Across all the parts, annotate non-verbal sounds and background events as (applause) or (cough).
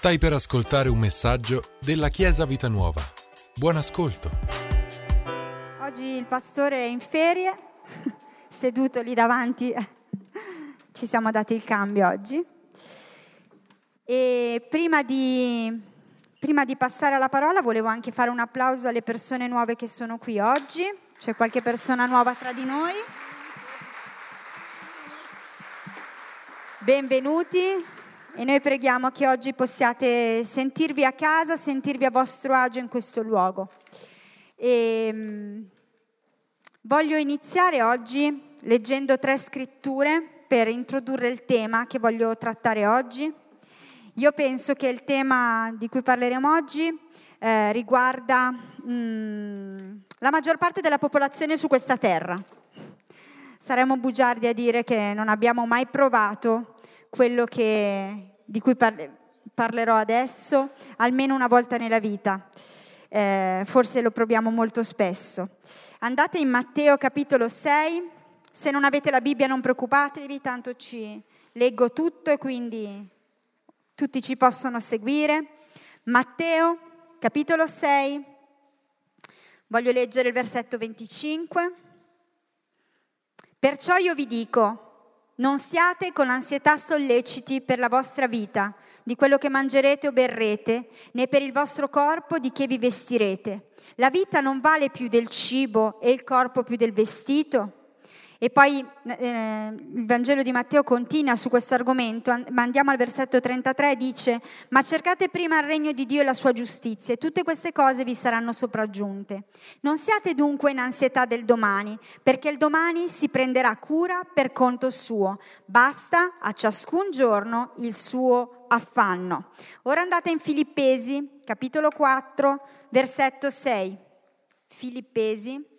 Stai per ascoltare un messaggio della Chiesa Vita Nuova. Buon ascolto. Oggi il pastore è in ferie, (laughs) seduto lì davanti. (laughs) Ci siamo dati il cambio oggi. E prima di, prima di passare alla parola volevo anche fare un applauso alle persone nuove che sono qui oggi. C'è qualche persona nuova tra di noi? Benvenuti, e noi preghiamo che oggi possiate sentirvi a casa, sentirvi a vostro agio in questo luogo. E, um, voglio iniziare oggi leggendo tre scritture per introdurre il tema che voglio trattare oggi. Io penso che il tema di cui parleremo oggi eh, riguarda mm, la maggior parte della popolazione su questa terra. Saremmo bugiardi a dire che non abbiamo mai provato quello che, di cui parle, parlerò adesso almeno una volta nella vita. Eh, forse lo proviamo molto spesso. Andate in Matteo capitolo 6, se non avete la Bibbia non preoccupatevi, tanto ci leggo tutto e quindi tutti ci possono seguire. Matteo capitolo 6, voglio leggere il versetto 25. Perciò io vi dico, non siate con ansietà solleciti per la vostra vita, di quello che mangerete o berrete, né per il vostro corpo di che vi vestirete. La vita non vale più del cibo e il corpo più del vestito? E poi eh, il Vangelo di Matteo continua su questo argomento, ma andiamo al versetto 33, dice, ma cercate prima il regno di Dio e la sua giustizia e tutte queste cose vi saranno sopraggiunte. Non siate dunque in ansietà del domani, perché il domani si prenderà cura per conto suo. Basta a ciascun giorno il suo affanno. Ora andate in Filippesi, capitolo 4, versetto 6. Filippesi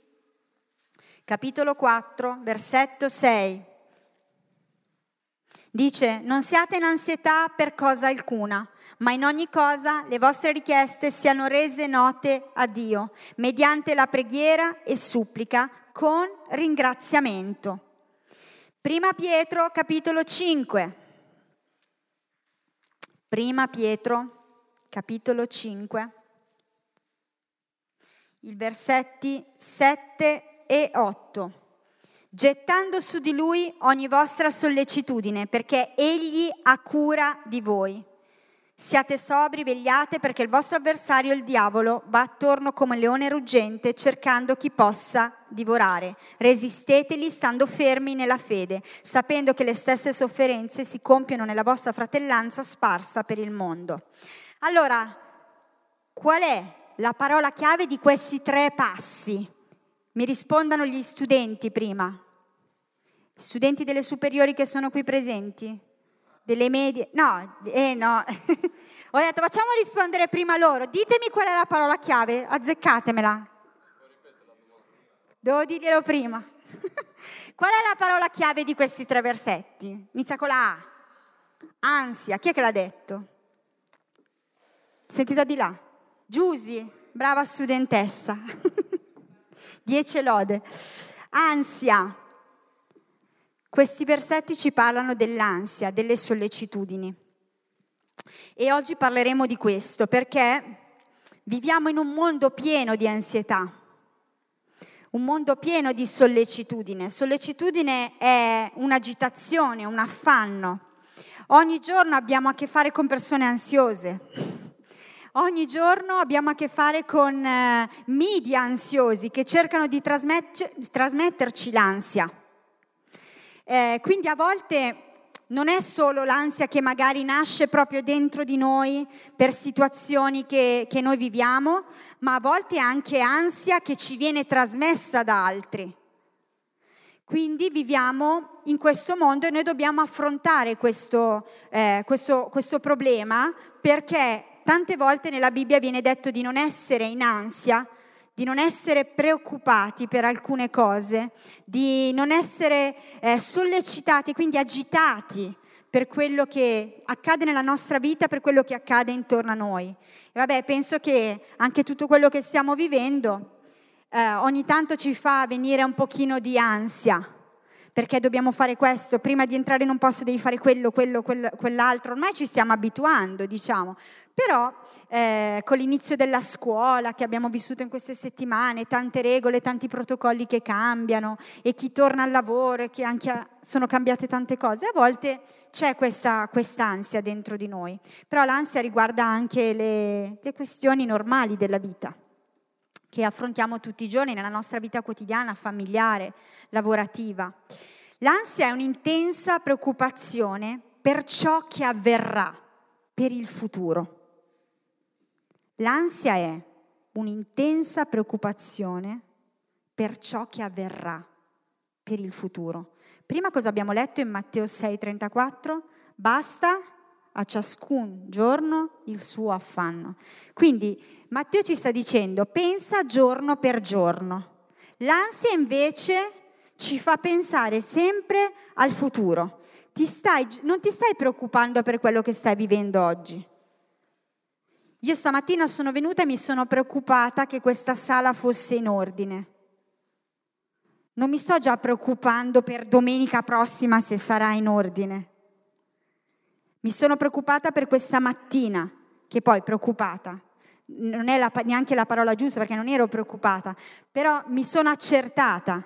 capitolo 4, versetto 6. Dice, non siate in ansietà per cosa alcuna, ma in ogni cosa le vostre richieste siano rese note a Dio, mediante la preghiera e supplica con ringraziamento. Prima Pietro, capitolo 5. Prima Pietro, capitolo 5. I versetti 7 e 8. Gettando su di lui ogni vostra sollecitudine, perché egli ha cura di voi. Siate sobri, vegliate, perché il vostro avversario, il diavolo, va attorno come un leone ruggente, cercando chi possa divorare. Resistetegli stando fermi nella fede, sapendo che le stesse sofferenze si compiono nella vostra fratellanza sparsa per il mondo. Allora, qual è la parola chiave di questi tre passi? Mi rispondano gli studenti prima. Studenti delle superiori che sono qui presenti? Delle medie? No, eh no. (laughs) Ho detto facciamo rispondere prima loro. Ditemi qual è la parola chiave, azzeccatemela. Devo dirglielo prima. (laughs) qual è la parola chiave di questi tre versetti? Inizia con la A. Ansia. Chi è che l'ha detto? Sentita di là. Giusy, brava studentessa. (laughs) Dieci lode. Ansia. Questi versetti ci parlano dell'ansia, delle sollecitudini. E oggi parleremo di questo perché viviamo in un mondo pieno di ansietà, un mondo pieno di sollecitudine. Sollecitudine è un'agitazione, un affanno. Ogni giorno abbiamo a che fare con persone ansiose Ogni giorno abbiamo a che fare con eh, media ansiosi che cercano di trasmetterci l'ansia. Eh, quindi a volte non è solo l'ansia che magari nasce proprio dentro di noi per situazioni che, che noi viviamo, ma a volte è anche ansia che ci viene trasmessa da altri. Quindi viviamo in questo mondo e noi dobbiamo affrontare questo, eh, questo, questo problema perché tante volte nella Bibbia viene detto di non essere in ansia, di non essere preoccupati per alcune cose, di non essere eh, sollecitati, quindi agitati per quello che accade nella nostra vita, per quello che accade intorno a noi. E vabbè, penso che anche tutto quello che stiamo vivendo eh, ogni tanto ci fa venire un pochino di ansia, perché dobbiamo fare questo, prima di entrare in un posto devi fare quello, quello, quello quell'altro, ormai ci stiamo abituando, diciamo. Però eh, con l'inizio della scuola che abbiamo vissuto in queste settimane, tante regole, tanti protocolli che cambiano e chi torna al lavoro e che anche sono cambiate tante cose, a volte c'è questa ansia dentro di noi, però l'ansia riguarda anche le, le questioni normali della vita che affrontiamo tutti i giorni nella nostra vita quotidiana, familiare, lavorativa. L'ansia è un'intensa preoccupazione per ciò che avverrà, per il futuro. L'ansia è un'intensa preoccupazione per ciò che avverrà, per il futuro. Prima cosa abbiamo letto in Matteo 6:34? Basta a ciascun giorno il suo affanno. Quindi Matteo ci sta dicendo pensa giorno per giorno. L'ansia invece ci fa pensare sempre al futuro. Ti stai, non ti stai preoccupando per quello che stai vivendo oggi. Io stamattina sono venuta e mi sono preoccupata che questa sala fosse in ordine. Non mi sto già preoccupando per domenica prossima se sarà in ordine. Mi sono preoccupata per questa mattina, che poi preoccupata, non è la, neanche la parola giusta perché non ero preoccupata, però mi sono accertata.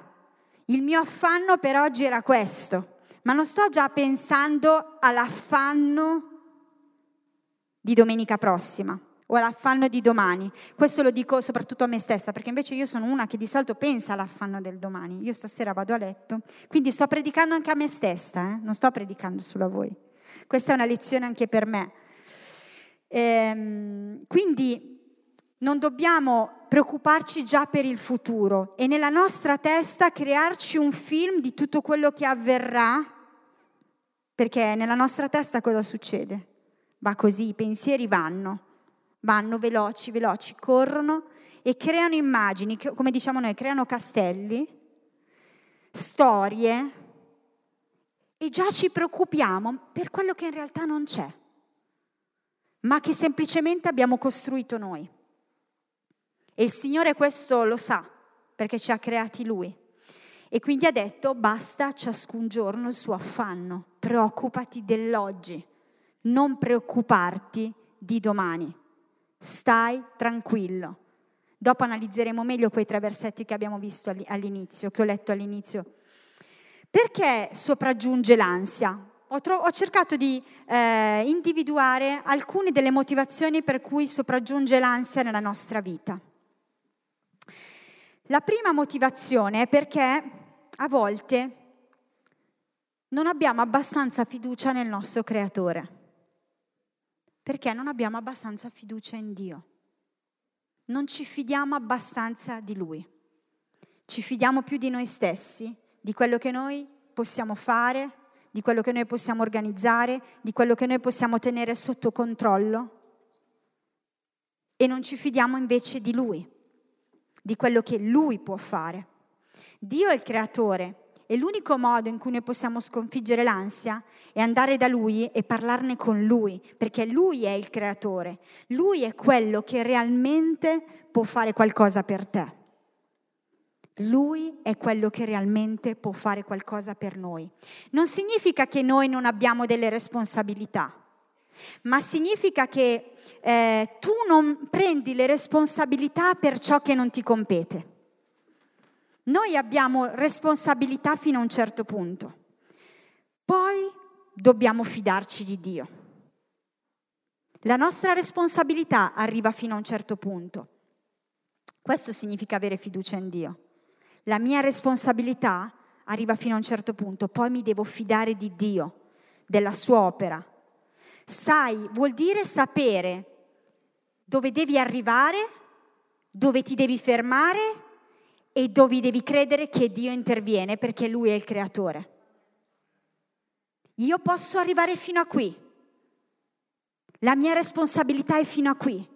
Il mio affanno per oggi era questo, ma non sto già pensando all'affanno di domenica prossima o all'affanno di domani. Questo lo dico soprattutto a me stessa, perché invece io sono una che di solito pensa all'affanno del domani. Io stasera vado a letto, quindi sto predicando anche a me stessa, eh? non sto predicando solo a voi. Questa è una lezione anche per me. Ehm, quindi non dobbiamo preoccuparci già per il futuro e nella nostra testa crearci un film di tutto quello che avverrà, perché nella nostra testa cosa succede? Va così, i pensieri vanno, vanno veloci, veloci, corrono e creano immagini, come diciamo noi, creano castelli, storie, e già ci preoccupiamo per quello che in realtà non c'è, ma che semplicemente abbiamo costruito noi. E il Signore questo lo sa, perché ci ha creati Lui. E quindi ha detto, basta ciascun giorno il suo affanno, preoccupati dell'oggi, non preoccuparti di domani. Stai tranquillo. Dopo analizzeremo meglio quei tre versetti che abbiamo visto all'inizio, che ho letto all'inizio perché sopraggiunge l'ansia? Ho, tro- ho cercato di eh, individuare alcune delle motivazioni per cui sopraggiunge l'ansia nella nostra vita. La prima motivazione è perché a volte non abbiamo abbastanza fiducia nel nostro creatore, perché non abbiamo abbastanza fiducia in Dio, non ci fidiamo abbastanza di Lui, ci fidiamo più di noi stessi di quello che noi possiamo fare, di quello che noi possiamo organizzare, di quello che noi possiamo tenere sotto controllo e non ci fidiamo invece di Lui, di quello che Lui può fare. Dio è il creatore e l'unico modo in cui noi possiamo sconfiggere l'ansia è andare da Lui e parlarne con Lui, perché Lui è il creatore, Lui è quello che realmente può fare qualcosa per te. Lui è quello che realmente può fare qualcosa per noi. Non significa che noi non abbiamo delle responsabilità, ma significa che eh, tu non prendi le responsabilità per ciò che non ti compete. Noi abbiamo responsabilità fino a un certo punto, poi dobbiamo fidarci di Dio. La nostra responsabilità arriva fino a un certo punto. Questo significa avere fiducia in Dio la mia responsabilità arriva fino a un certo punto, poi mi devo fidare di Dio, della sua opera. Sai, vuol dire sapere dove devi arrivare, dove ti devi fermare e dove devi credere che Dio interviene perché Lui è il creatore. Io posso arrivare fino a qui. La mia responsabilità è fino a qui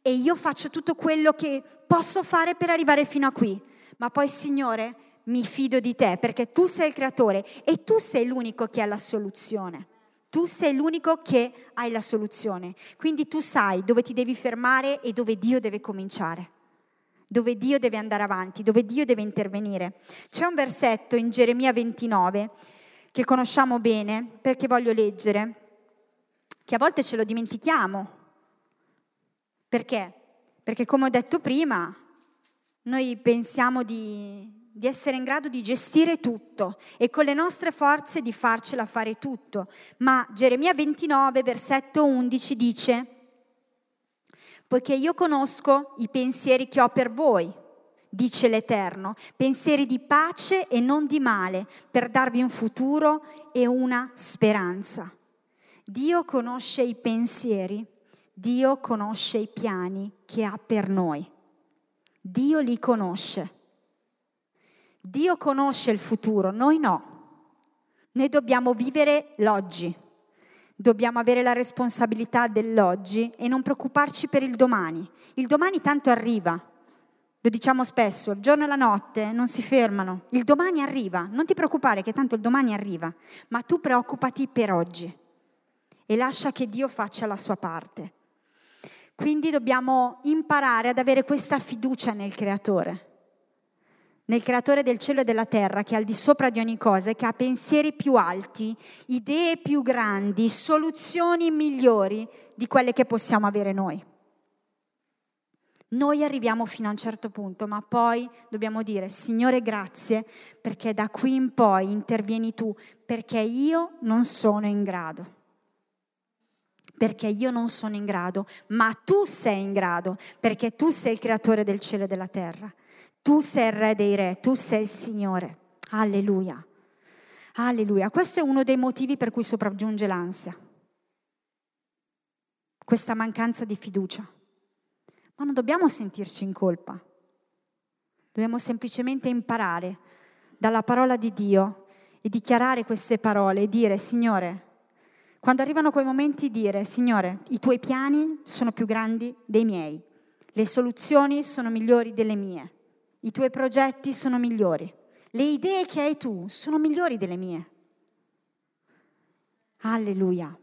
e io faccio tutto quello che posso fare per arrivare fino a qui ma poi Signore mi fido di te perché tu sei il creatore e tu sei l'unico che ha la soluzione. Tu sei l'unico che hai la soluzione. Quindi tu sai dove ti devi fermare e dove Dio deve cominciare. dove Dio deve andare avanti, dove Dio deve intervenire. C'è un versetto in Geremia 29 che conosciamo bene, perché voglio leggere, che a volte ce lo dimentichiamo. Perché? Perché come ho detto prima, noi pensiamo di, di essere in grado di gestire tutto e con le nostre forze di farcela fare tutto. Ma Geremia 29, versetto 11 dice, poiché io conosco i pensieri che ho per voi, dice l'Eterno, pensieri di pace e non di male, per darvi un futuro e una speranza. Dio conosce i pensieri, Dio conosce i piani che ha per noi. Dio li conosce. Dio conosce il futuro, noi no. Noi dobbiamo vivere l'oggi, dobbiamo avere la responsabilità dell'oggi e non preoccuparci per il domani. Il domani tanto arriva, lo diciamo spesso, il giorno e la notte non si fermano, il domani arriva, non ti preoccupare che tanto il domani arriva, ma tu preoccupati per oggi e lascia che Dio faccia la sua parte. Quindi dobbiamo imparare ad avere questa fiducia nel Creatore nel creatore del cielo e della terra, che è al di sopra di ogni cosa e che ha pensieri più alti, idee più grandi, soluzioni migliori di quelle che possiamo avere noi. Noi arriviamo fino a un certo punto, ma poi dobbiamo dire, Signore, grazie, perché da qui in poi intervieni tu, perché io non sono in grado. Perché io non sono in grado, ma tu sei in grado, perché tu sei il creatore del cielo e della terra. Tu sei il re dei re, tu sei il Signore. Alleluia. Alleluia. Questo è uno dei motivi per cui sopraggiunge l'ansia. Questa mancanza di fiducia. Ma non dobbiamo sentirci in colpa. Dobbiamo semplicemente imparare dalla parola di Dio e dichiarare queste parole e dire, Signore, quando arrivano quei momenti dire, Signore, i tuoi piani sono più grandi dei miei, le soluzioni sono migliori delle mie. I tuoi progetti sono migliori. Le idee che hai tu sono migliori delle mie. Alleluia.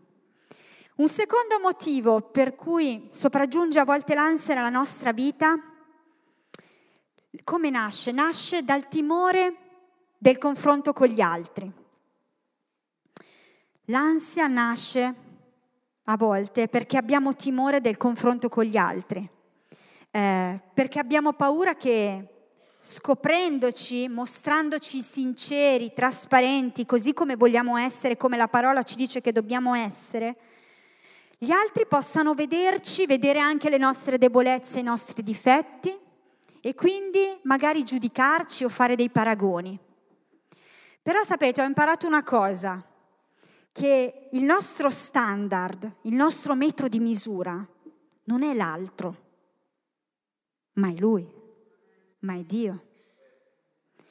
Un secondo motivo per cui sopraggiunge a volte l'ansia nella nostra vita, come nasce? Nasce dal timore del confronto con gli altri. L'ansia nasce a volte perché abbiamo timore del confronto con gli altri, eh, perché abbiamo paura che scoprendoci, mostrandoci sinceri, trasparenti, così come vogliamo essere, come la parola ci dice che dobbiamo essere, gli altri possano vederci, vedere anche le nostre debolezze, i nostri difetti e quindi magari giudicarci o fare dei paragoni. Però sapete, ho imparato una cosa, che il nostro standard, il nostro metro di misura non è l'altro, ma è lui ma è Dio.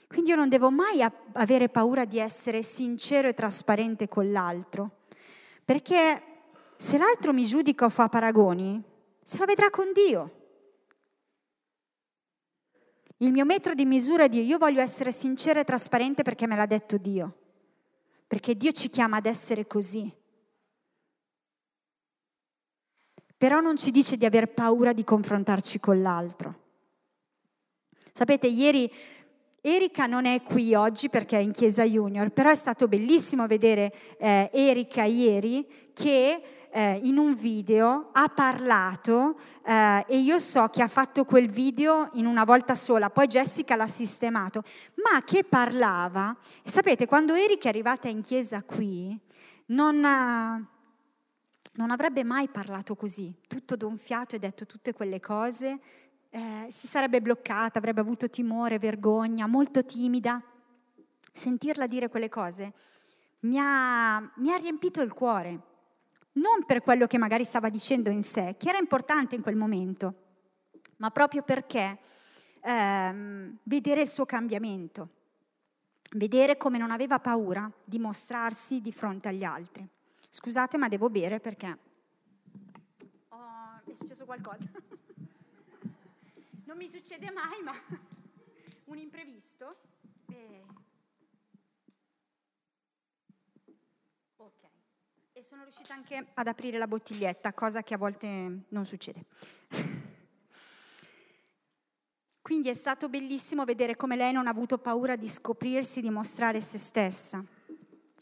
Quindi io non devo mai avere paura di essere sincero e trasparente con l'altro, perché se l'altro mi giudica o fa paragoni, se la vedrà con Dio. Il mio metro di misura è Dio, io voglio essere sincera e trasparente perché me l'ha detto Dio, perché Dio ci chiama ad essere così. Però non ci dice di aver paura di confrontarci con l'altro. Sapete, ieri Erika non è qui oggi perché è in chiesa junior, però è stato bellissimo vedere eh, Erika ieri che eh, in un video ha parlato eh, e io so che ha fatto quel video in una volta sola, poi Jessica l'ha sistemato, ma che parlava, sapete, quando Erika è arrivata in chiesa qui, non... Ha, non avrebbe mai parlato così, tutto donfiato e detto tutte quelle cose eh, si sarebbe bloccata, avrebbe avuto timore, vergogna, molto timida. Sentirla dire quelle cose mi ha, mi ha riempito il cuore, non per quello che magari stava dicendo in sé, che era importante in quel momento, ma proprio perché ehm, vedere il suo cambiamento, vedere come non aveva paura di mostrarsi di fronte agli altri. Scusate, ma devo bere perché oh, è successo qualcosa. (laughs) non mi succede mai, ma (laughs) un imprevisto. E... Ok. E sono riuscita anche ad aprire la bottiglietta, cosa che a volte non succede. (laughs) Quindi è stato bellissimo vedere come lei non ha avuto paura di scoprirsi, di mostrare se stessa.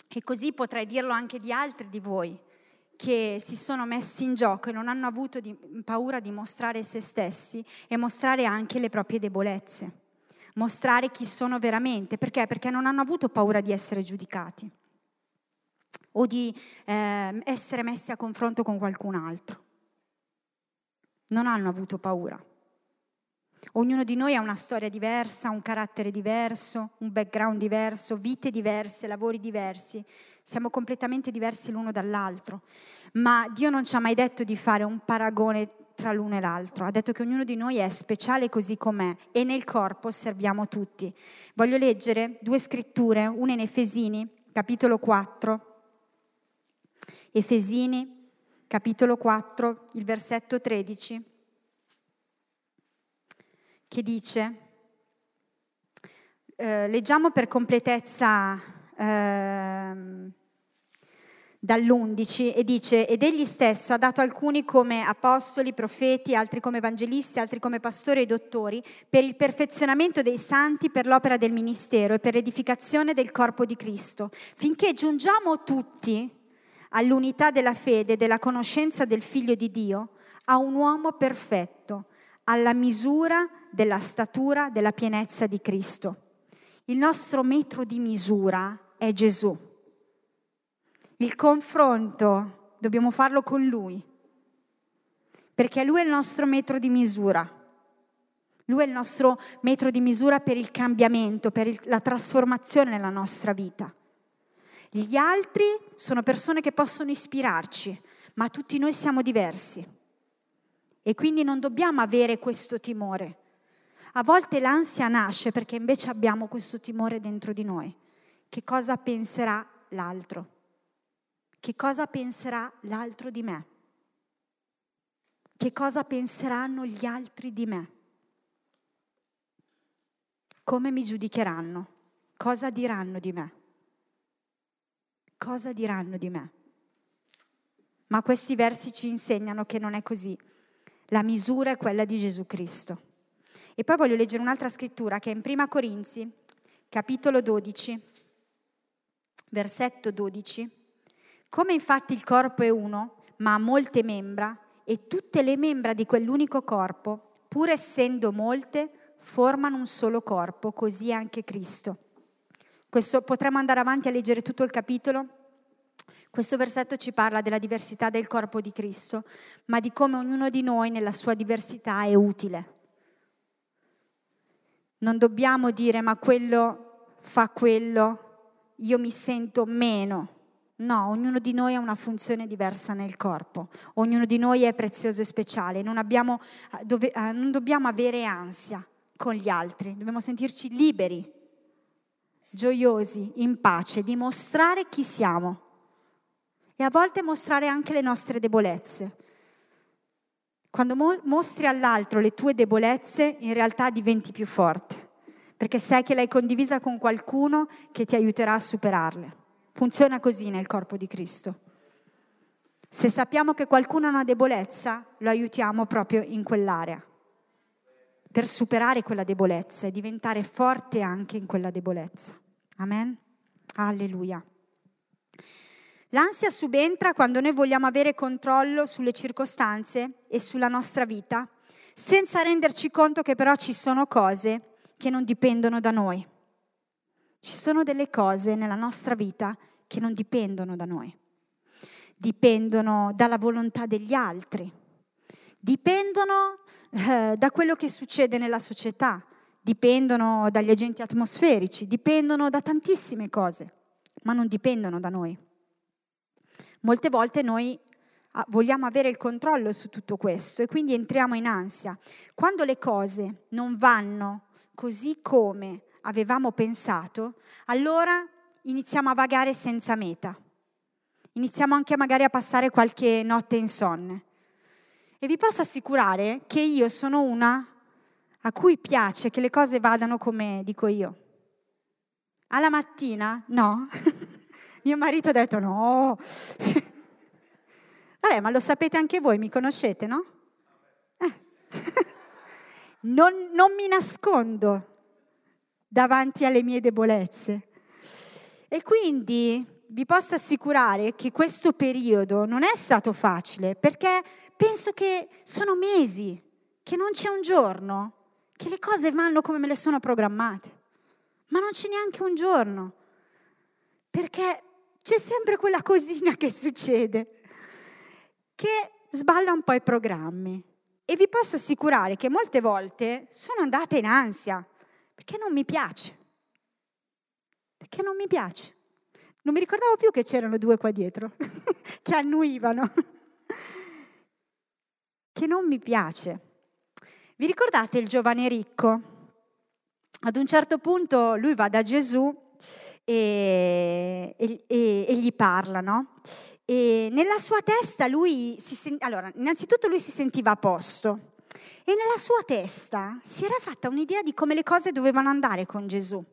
E così potrei dirlo anche di altri di voi che si sono messi in gioco e non hanno avuto di, paura di mostrare se stessi e mostrare anche le proprie debolezze, mostrare chi sono veramente. Perché? Perché non hanno avuto paura di essere giudicati o di eh, essere messi a confronto con qualcun altro. Non hanno avuto paura. Ognuno di noi ha una storia diversa, un carattere diverso, un background diverso, vite diverse, lavori diversi. Siamo completamente diversi l'uno dall'altro. Ma Dio non ci ha mai detto di fare un paragone tra l'uno e l'altro. Ha detto che ognuno di noi è speciale così com'è e nel corpo serviamo tutti. Voglio leggere due scritture, una in Efesini, capitolo 4. Efesini, capitolo 4, il versetto 13 che dice, eh, leggiamo per completezza eh, dall'11 e dice, ed egli stesso ha dato alcuni come apostoli, profeti, altri come evangelisti, altri come pastori e dottori, per il perfezionamento dei santi, per l'opera del ministero e per l'edificazione del corpo di Cristo, finché giungiamo tutti all'unità della fede e della conoscenza del Figlio di Dio, a un uomo perfetto, alla misura della statura della pienezza di Cristo. Il nostro metro di misura è Gesù. Il confronto dobbiamo farlo con Lui, perché Lui è il nostro metro di misura. Lui è il nostro metro di misura per il cambiamento, per il, la trasformazione nella nostra vita. Gli altri sono persone che possono ispirarci, ma tutti noi siamo diversi. E quindi non dobbiamo avere questo timore. A volte l'ansia nasce perché invece abbiamo questo timore dentro di noi. Che cosa penserà l'altro? Che cosa penserà l'altro di me? Che cosa penseranno gli altri di me? Come mi giudicheranno? Cosa diranno di me? Cosa diranno di me? Ma questi versi ci insegnano che non è così la misura è quella di Gesù Cristo. E poi voglio leggere un'altra scrittura che è in Prima Corinzi, capitolo 12, versetto 12. Come infatti il corpo è uno, ma ha molte membra, e tutte le membra di quell'unico corpo, pur essendo molte, formano un solo corpo, così anche Cristo. Questo, potremmo andare avanti a leggere tutto il capitolo, questo versetto ci parla della diversità del corpo di Cristo, ma di come ognuno di noi nella sua diversità è utile. Non dobbiamo dire ma quello fa quello, io mi sento meno. No, ognuno di noi ha una funzione diversa nel corpo, ognuno di noi è prezioso e speciale, non, abbiamo, dove, eh, non dobbiamo avere ansia con gli altri, dobbiamo sentirci liberi, gioiosi, in pace, dimostrare chi siamo e a volte mostrare anche le nostre debolezze. Quando mo- mostri all'altro le tue debolezze, in realtà diventi più forte, perché sai che l'hai condivisa con qualcuno che ti aiuterà a superarle. Funziona così nel corpo di Cristo. Se sappiamo che qualcuno ha una debolezza, lo aiutiamo proprio in quell'area, per superare quella debolezza e diventare forte anche in quella debolezza. Amen? Alleluia. L'ansia subentra quando noi vogliamo avere controllo sulle circostanze e sulla nostra vita, senza renderci conto che però ci sono cose che non dipendono da noi. Ci sono delle cose nella nostra vita che non dipendono da noi, dipendono dalla volontà degli altri, dipendono eh, da quello che succede nella società, dipendono dagli agenti atmosferici, dipendono da tantissime cose, ma non dipendono da noi. Molte volte noi ah, vogliamo avere il controllo su tutto questo e quindi entriamo in ansia. Quando le cose non vanno così come avevamo pensato, allora iniziamo a vagare senza meta. Iniziamo anche magari a passare qualche notte insonne. E vi posso assicurare che io sono una a cui piace che le cose vadano come dico io. Alla mattina? No. (laughs) Mio marito ha detto no. (laughs) Vabbè, ma lo sapete anche voi, mi conoscete, no? Eh. (laughs) non, non mi nascondo davanti alle mie debolezze. E quindi vi posso assicurare che questo periodo non è stato facile, perché penso che sono mesi, che non c'è un giorno, che le cose vanno come me le sono programmate, ma non c'è neanche un giorno, perché c'è sempre quella cosina che succede, che sballa un po' i programmi. E vi posso assicurare che molte volte sono andata in ansia, perché non mi piace, perché non mi piace. Non mi ricordavo più che c'erano due qua dietro, (laughs) che annuivano, che non mi piace. Vi ricordate il giovane ricco? Ad un certo punto lui va da Gesù e, e, e, e gli parla, no? E nella sua testa lui si sent... allora, innanzitutto lui si sentiva a posto e nella sua testa si era fatta un'idea di come le cose dovevano andare con Gesù.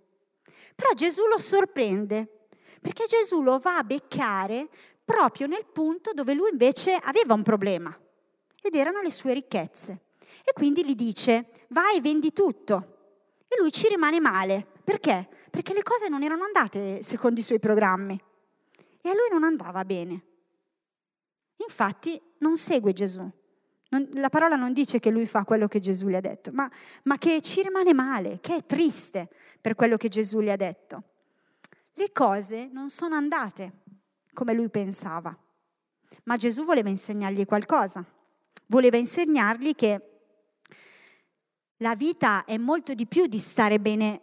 Però Gesù lo sorprende perché Gesù lo va a beccare proprio nel punto dove lui invece aveva un problema ed erano le sue ricchezze. E quindi gli dice, vai e vendi tutto. E lui ci rimane male. Perché? Perché le cose non erano andate secondo i suoi programmi. E a lui non andava bene. Infatti non segue Gesù. Non, la parola non dice che lui fa quello che Gesù gli ha detto, ma, ma che ci rimane male, che è triste per quello che Gesù gli ha detto le cose non sono andate come lui pensava. Ma Gesù voleva insegnargli qualcosa. Voleva insegnargli che la vita è molto di più di stare bene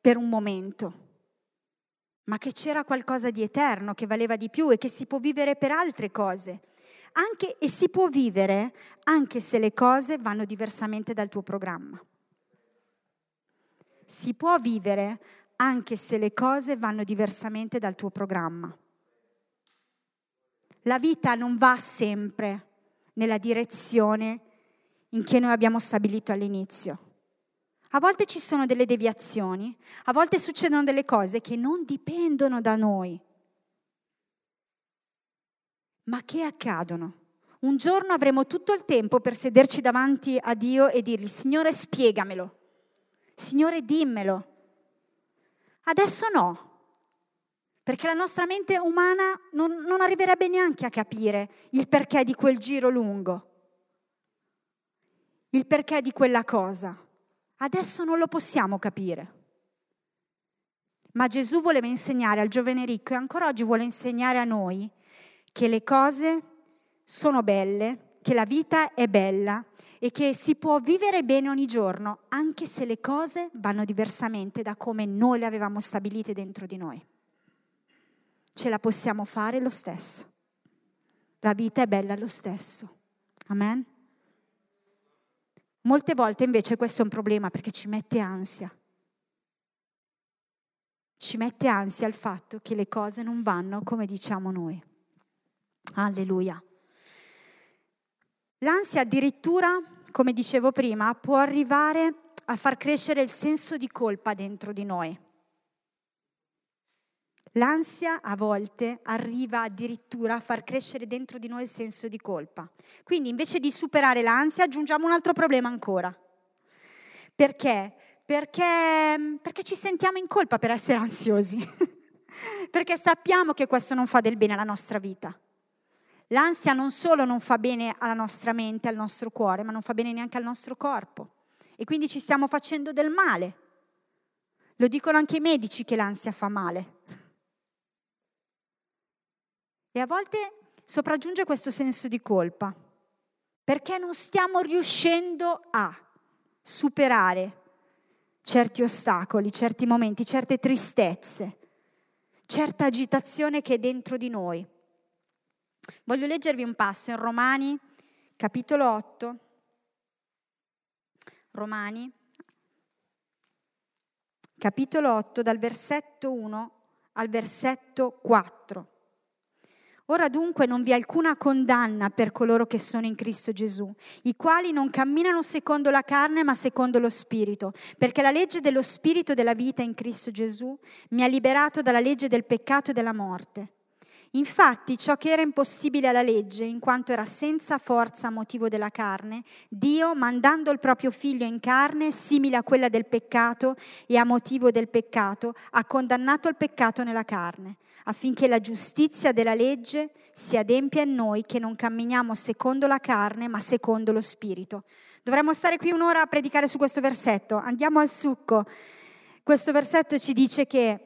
per un momento, ma che c'era qualcosa di eterno, che valeva di più e che si può vivere per altre cose. Anche, e si può vivere anche se le cose vanno diversamente dal tuo programma. Si può vivere anche se le cose vanno diversamente dal tuo programma. La vita non va sempre nella direzione in che noi abbiamo stabilito all'inizio. A volte ci sono delle deviazioni, a volte succedono delle cose che non dipendono da noi, ma che accadono. Un giorno avremo tutto il tempo per sederci davanti a Dio e dirgli, Signore, spiegamelo. Signore, dimmelo. Adesso no, perché la nostra mente umana non, non arriverebbe neanche a capire il perché di quel giro lungo, il perché di quella cosa. Adesso non lo possiamo capire. Ma Gesù voleva insegnare al giovane ricco e ancora oggi vuole insegnare a noi che le cose sono belle, che la vita è bella e che si può vivere bene ogni giorno anche se le cose vanno diversamente da come noi le avevamo stabilite dentro di noi. Ce la possiamo fare lo stesso. La vita è bella lo stesso. Amen? Molte volte invece questo è un problema perché ci mette ansia. Ci mette ansia il fatto che le cose non vanno come diciamo noi. Alleluia. L'ansia addirittura, come dicevo prima, può arrivare a far crescere il senso di colpa dentro di noi. L'ansia a volte arriva addirittura a far crescere dentro di noi il senso di colpa. Quindi invece di superare l'ansia aggiungiamo un altro problema ancora. Perché? Perché, perché ci sentiamo in colpa per essere ansiosi. (laughs) perché sappiamo che questo non fa del bene alla nostra vita. L'ansia non solo non fa bene alla nostra mente, al nostro cuore, ma non fa bene neanche al nostro corpo. E quindi ci stiamo facendo del male. Lo dicono anche i medici che l'ansia fa male. E a volte sopraggiunge questo senso di colpa, perché non stiamo riuscendo a superare certi ostacoli, certi momenti, certe tristezze, certa agitazione che è dentro di noi. Voglio leggervi un passo in Romani, capitolo 8. Romani, capitolo 8, dal versetto 1 al versetto 4. Ora dunque non vi è alcuna condanna per coloro che sono in Cristo Gesù, i quali non camminano secondo la carne ma secondo lo Spirito, perché la legge dello Spirito della vita in Cristo Gesù mi ha liberato dalla legge del peccato e della morte. Infatti ciò che era impossibile alla legge, in quanto era senza forza a motivo della carne, Dio, mandando il proprio figlio in carne, simile a quella del peccato e a motivo del peccato, ha condannato il peccato nella carne, affinché la giustizia della legge si adempia in noi che non camminiamo secondo la carne, ma secondo lo Spirito. Dovremmo stare qui un'ora a predicare su questo versetto. Andiamo al succo. Questo versetto ci dice che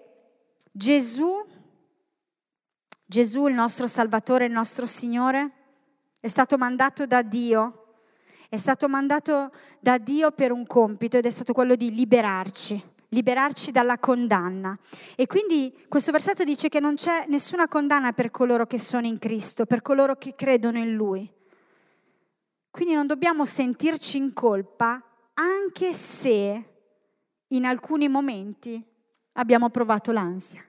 Gesù Gesù, il nostro Salvatore, il nostro Signore, è stato mandato da Dio, è stato mandato da Dio per un compito ed è stato quello di liberarci, liberarci dalla condanna. E quindi questo versetto dice che non c'è nessuna condanna per coloro che sono in Cristo, per coloro che credono in Lui. Quindi non dobbiamo sentirci in colpa anche se in alcuni momenti abbiamo provato l'ansia.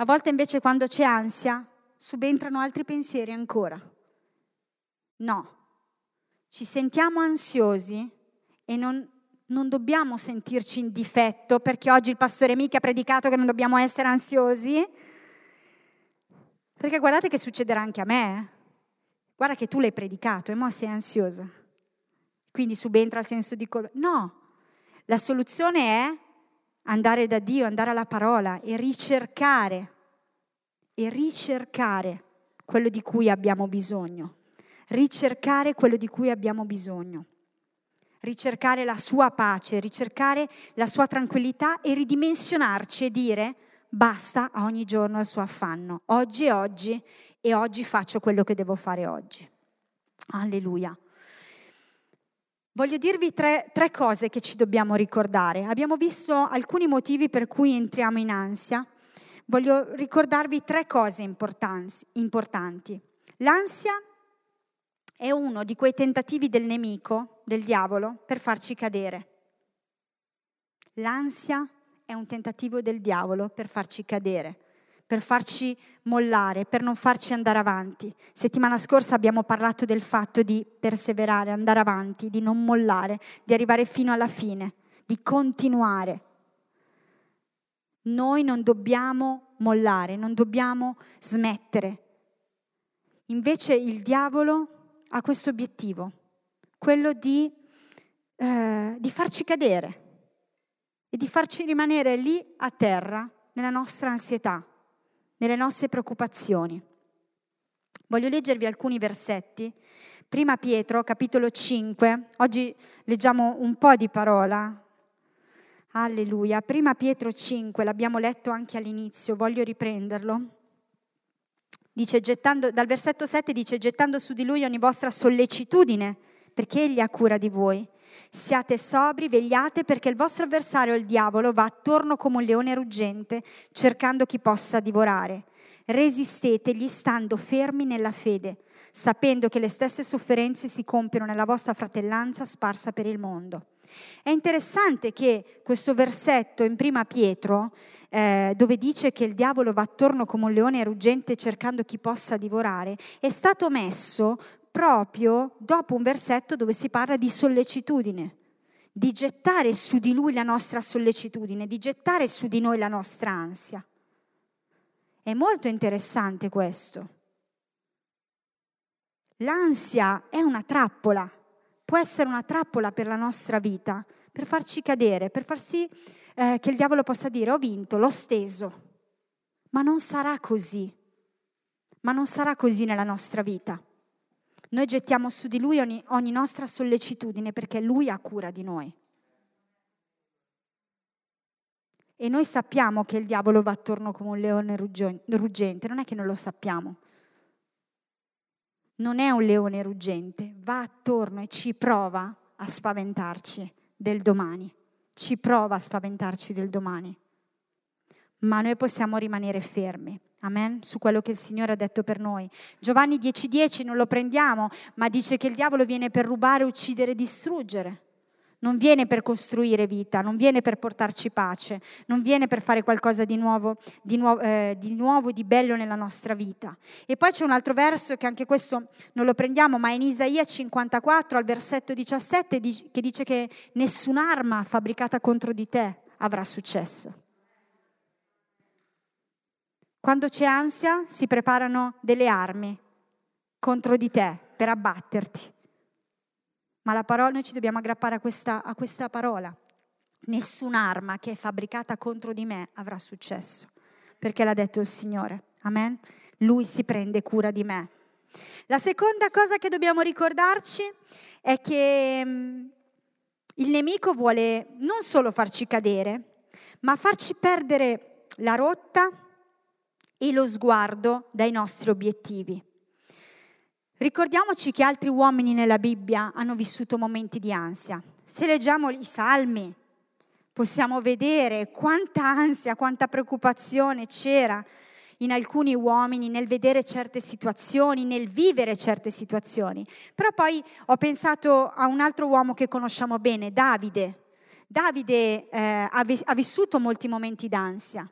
A volte invece quando c'è ansia subentrano altri pensieri ancora. No, ci sentiamo ansiosi e non, non dobbiamo sentirci in difetto perché oggi il pastore Mica ha predicato che non dobbiamo essere ansiosi. Perché guardate che succederà anche a me. Eh. Guarda che tu l'hai predicato e mo sei ansiosa. Quindi subentra il senso di colpa. No, la soluzione è andare da Dio, andare alla parola e ricercare, e ricercare quello di cui abbiamo bisogno, ricercare quello di cui abbiamo bisogno, ricercare la sua pace, ricercare la sua tranquillità e ridimensionarci e dire basta a ogni giorno il suo affanno, oggi è oggi e oggi faccio quello che devo fare oggi. Alleluia. Voglio dirvi tre, tre, cose che ci dobbiamo ricordare. Abbiamo visto alcuni motivi per cui entriamo in ansia. Voglio ricordarvi tre cose importanti. L'ansia è uno di quei tentativi del nemico, del diavolo, per farci cadere. L'ansia è un tentativo del diavolo per farci cadere per farci mollare, per non farci andare avanti. Settimana scorsa abbiamo parlato del fatto di perseverare, andare avanti, di non mollare, di arrivare fino alla fine, di continuare. Noi non dobbiamo mollare, non dobbiamo smettere. Invece il diavolo ha questo obiettivo, quello di, eh, di farci cadere e di farci rimanere lì a terra nella nostra ansietà, nelle nostre preoccupazioni. Voglio leggervi alcuni versetti. Prima Pietro, capitolo 5, oggi leggiamo un po' di parola. Alleluia. Prima Pietro 5, l'abbiamo letto anche all'inizio, voglio riprenderlo. Dice, gettando, dal versetto 7 dice, gettando su di lui ogni vostra sollecitudine, perché egli ha cura di voi. Siate sobri, vegliate, perché il vostro avversario, il diavolo, va attorno come un leone ruggente, cercando chi possa divorare. Resistetegli stando fermi nella fede, sapendo che le stesse sofferenze si compiono nella vostra fratellanza sparsa per il mondo. È interessante che questo versetto in prima Pietro, eh, dove dice che il diavolo va attorno come un leone ruggente cercando chi possa divorare, è stato messo proprio dopo un versetto dove si parla di sollecitudine, di gettare su di lui la nostra sollecitudine, di gettare su di noi la nostra ansia. È molto interessante questo. L'ansia è una trappola, può essere una trappola per la nostra vita, per farci cadere, per far sì eh, che il diavolo possa dire ho vinto, l'ho steso. Ma non sarà così, ma non sarà così nella nostra vita. Noi gettiamo su di Lui ogni, ogni nostra sollecitudine perché Lui ha cura di noi. E noi sappiamo che il diavolo va attorno come un leone ruggente, non è che non lo sappiamo. Non è un leone ruggente, va attorno e ci prova a spaventarci del domani, ci prova a spaventarci del domani. Ma noi possiamo rimanere fermi Amen, su quello che il Signore ha detto per noi. Giovanni 10:10 10 non lo prendiamo, ma dice che il diavolo viene per rubare, uccidere e distruggere. Non viene per costruire vita, non viene per portarci pace, non viene per fare qualcosa di nuovo, di, nuovo, eh, di nuovo, di bello nella nostra vita. E poi c'è un altro verso che anche questo non lo prendiamo, ma in Isaia 54 al versetto 17 che dice che nessun'arma fabbricata contro di te avrà successo. Quando c'è ansia si preparano delle armi contro di te per abbatterti. Ma la parola, noi ci dobbiamo aggrappare a questa, a questa parola. Nessun'arma che è fabbricata contro di me avrà successo, perché l'ha detto il Signore. Amen? Lui si prende cura di me. La seconda cosa che dobbiamo ricordarci è che mm, il nemico vuole non solo farci cadere, ma farci perdere la rotta e lo sguardo dai nostri obiettivi. Ricordiamoci che altri uomini nella Bibbia hanno vissuto momenti di ansia. Se leggiamo i salmi, possiamo vedere quanta ansia, quanta preoccupazione c'era in alcuni uomini nel vedere certe situazioni, nel vivere certe situazioni. Però poi ho pensato a un altro uomo che conosciamo bene, Davide. Davide eh, ha, vis- ha, vissuto molti momenti d'ansia.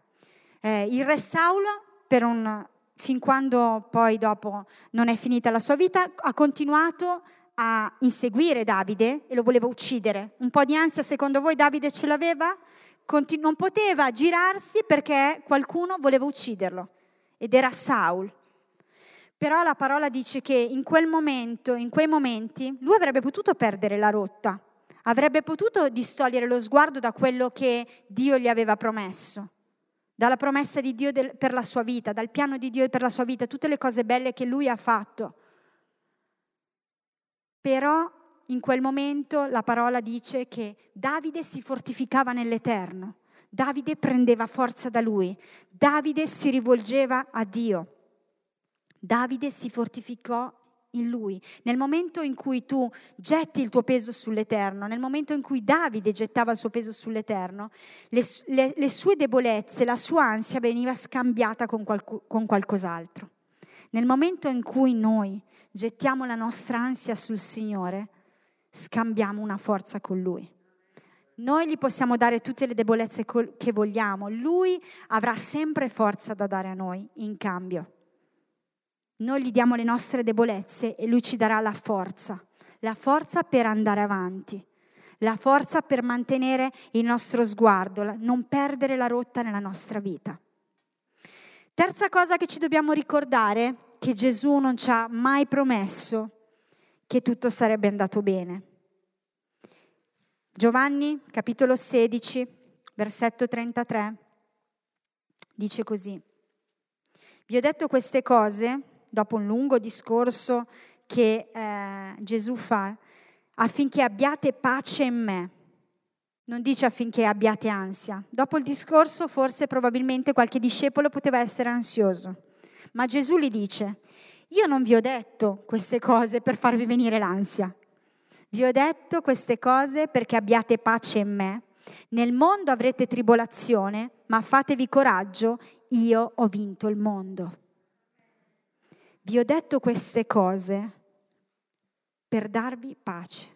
Eh, il re Saulo, un, fin quando poi dopo non è finita la sua vita, ha continuato a inseguire Davide e lo voleva uccidere. Un po' di ansia secondo voi Davide ce l'aveva? Continu- non poteva girarsi perché qualcuno voleva ucciderlo ed era Saul. Però la parola dice che in quel momento, in quei momenti, lui avrebbe potuto perdere la rotta, avrebbe potuto distogliere lo sguardo da quello che Dio gli aveva promesso, dalla promessa di Dio del, per la sua vita, dal piano di Dio per la sua vita, tutte le cose belle che lui ha fatto. Però in quel momento la parola dice che Davide si fortificava nell'Eterno. Davide prendeva forza da lui, Davide si rivolgeva a Dio, Davide si fortificò in lui. Nel momento in cui tu getti il tuo peso sull'Eterno, nel momento in cui Davide gettava il suo peso sull'Eterno, le, le, le sue debolezze, la sua ansia veniva scambiata con, qualcu, con qualcos'altro. Nel momento in cui noi gettiamo la nostra ansia sul Signore, scambiamo una forza con Lui. Noi gli possiamo dare tutte le debolezze che vogliamo, lui avrà sempre forza da dare a noi in cambio. Noi gli diamo le nostre debolezze e lui ci darà la forza, la forza per andare avanti, la forza per mantenere il nostro sguardo, non perdere la rotta nella nostra vita. Terza cosa che ci dobbiamo ricordare, che Gesù non ci ha mai promesso che tutto sarebbe andato bene. Giovanni capitolo 16, versetto 33, dice così. Vi ho detto queste cose dopo un lungo discorso che eh, Gesù fa affinché abbiate pace in me. Non dice affinché abbiate ansia. Dopo il discorso forse probabilmente qualche discepolo poteva essere ansioso, ma Gesù gli dice, io non vi ho detto queste cose per farvi venire l'ansia. Vi ho detto queste cose perché abbiate pace in me. Nel mondo avrete tribolazione, ma fatevi coraggio, io ho vinto il mondo. Vi ho detto queste cose per darvi pace.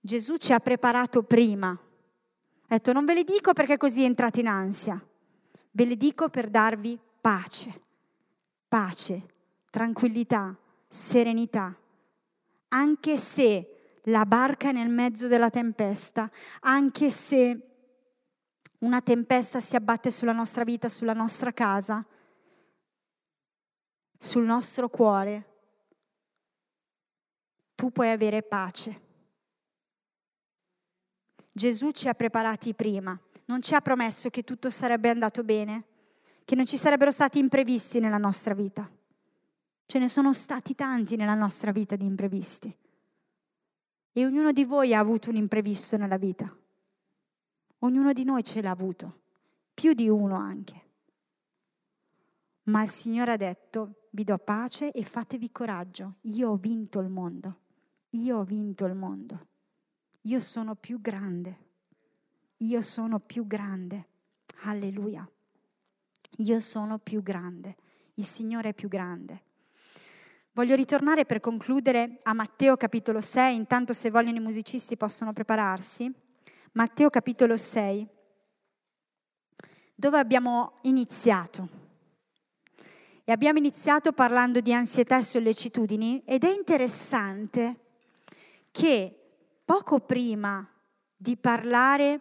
Gesù ci ha preparato prima. Ha detto non ve le dico perché così entrate in ansia, ve le dico per darvi pace, pace, tranquillità, serenità anche se la barca è nel mezzo della tempesta, anche se una tempesta si abbatte sulla nostra vita, sulla nostra casa, sul nostro cuore, tu puoi avere pace. Gesù ci ha preparati prima, non ci ha promesso che tutto sarebbe andato bene, che non ci sarebbero stati imprevisti nella nostra vita. Ce ne sono stati tanti nella nostra vita di imprevisti. E ognuno di voi ha avuto un imprevisto nella vita. Ognuno di noi ce l'ha avuto, più di uno anche. Ma il Signore ha detto, vi do pace e fatevi coraggio, io ho vinto il mondo, io ho vinto il mondo, io sono più grande, io sono più grande, alleluia, io sono più grande, il Signore è più grande. Voglio ritornare per concludere a Matteo capitolo 6, intanto se vogliono i musicisti possono prepararsi. Matteo capitolo 6, dove abbiamo iniziato. E abbiamo iniziato parlando di ansietà e sollecitudini ed è interessante che poco prima di parlare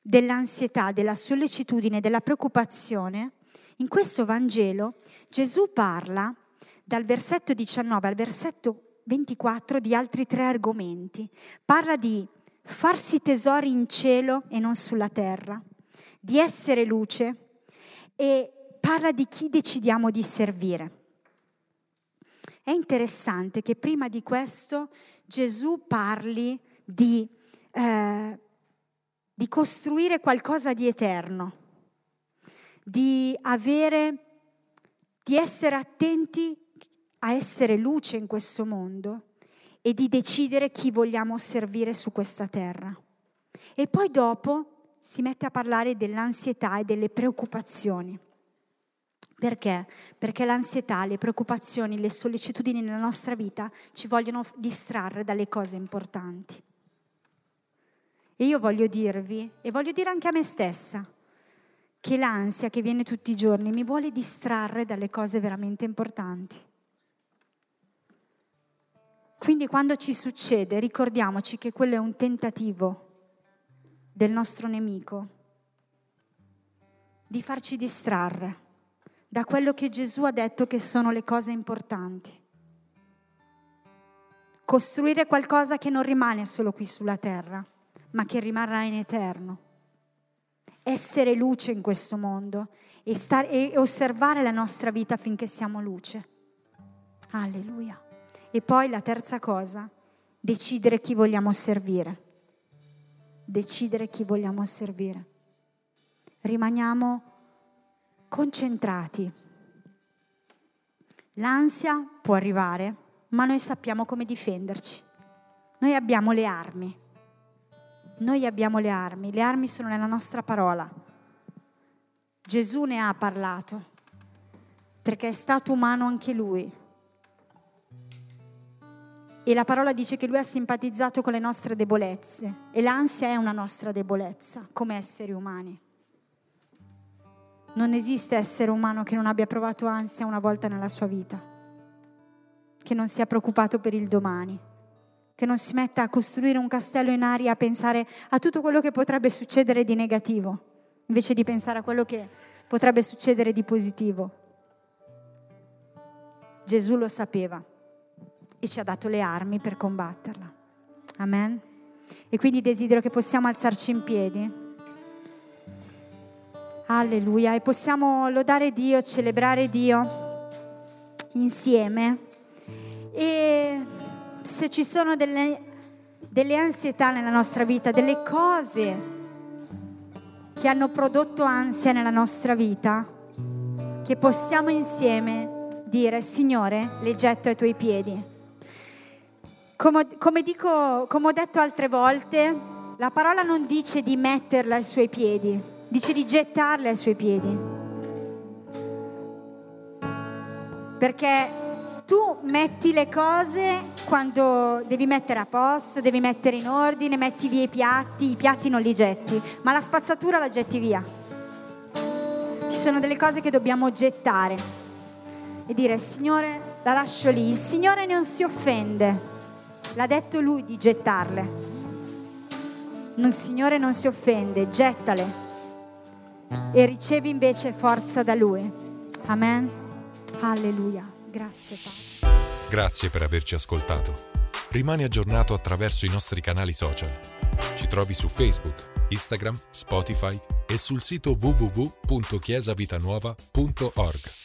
dell'ansietà, della sollecitudine, della preoccupazione, in questo Vangelo Gesù parla dal versetto 19 al versetto 24 di altri tre argomenti. Parla di farsi tesori in cielo e non sulla terra, di essere luce e parla di chi decidiamo di servire. È interessante che prima di questo Gesù parli di, eh, di costruire qualcosa di eterno, di avere, di essere attenti a essere luce in questo mondo e di decidere chi vogliamo servire su questa terra. E poi dopo si mette a parlare dell'ansietà e delle preoccupazioni. Perché? Perché l'ansietà, le preoccupazioni, le sollecitudini nella nostra vita ci vogliono distrarre dalle cose importanti. E io voglio dirvi, e voglio dire anche a me stessa, che l'ansia che viene tutti i giorni mi vuole distrarre dalle cose veramente importanti. Quindi quando ci succede ricordiamoci che quello è un tentativo del nostro nemico di farci distrarre da quello che Gesù ha detto che sono le cose importanti. Costruire qualcosa che non rimane solo qui sulla terra, ma che rimarrà in eterno. Essere luce in questo mondo e, star, e osservare la nostra vita finché siamo luce. Alleluia. E poi la terza cosa, decidere chi vogliamo servire. Decidere chi vogliamo servire. Rimaniamo concentrati. L'ansia può arrivare, ma noi sappiamo come difenderci. Noi abbiamo le armi. Noi abbiamo le armi. Le armi sono nella nostra parola. Gesù ne ha parlato, perché è stato umano anche lui e la parola dice che lui ha simpatizzato con le nostre debolezze e l'ansia è una nostra debolezza come esseri umani. Non esiste essere umano che non abbia provato ansia una volta nella sua vita, che non sia preoccupato per il domani, che non si metta a costruire un castello in aria a pensare a tutto quello che potrebbe succedere di negativo, invece di pensare a quello che potrebbe succedere di positivo. Gesù lo sapeva e ci ha dato le armi per combatterla. Amen. E quindi desidero che possiamo alzarci in piedi. Alleluia. E possiamo lodare Dio, celebrare Dio insieme. E se ci sono delle, delle ansietà nella nostra vita, delle cose che hanno prodotto ansia nella nostra vita, che possiamo insieme dire, Signore, le getto ai tuoi piedi come, come, dico, come ho detto altre volte, la parola non dice di metterla ai suoi piedi, dice di gettarla ai suoi piedi. Perché tu metti le cose quando devi mettere a posto, devi mettere in ordine, metti via i piatti, i piatti non li getti, ma la spazzatura la getti via. Ci sono delle cose che dobbiamo gettare e dire Signore, la lascio lì. Il Signore non si offende L'ha detto lui di gettarle. Il Signore non si offende, gettale e ricevi invece forza da Lui. Amen. Alleluia. Grazie Padre. Grazie per averci ascoltato. Rimani aggiornato attraverso i nostri canali social. Ci trovi su Facebook, Instagram, Spotify e sul sito www.chiesavitanuova.org.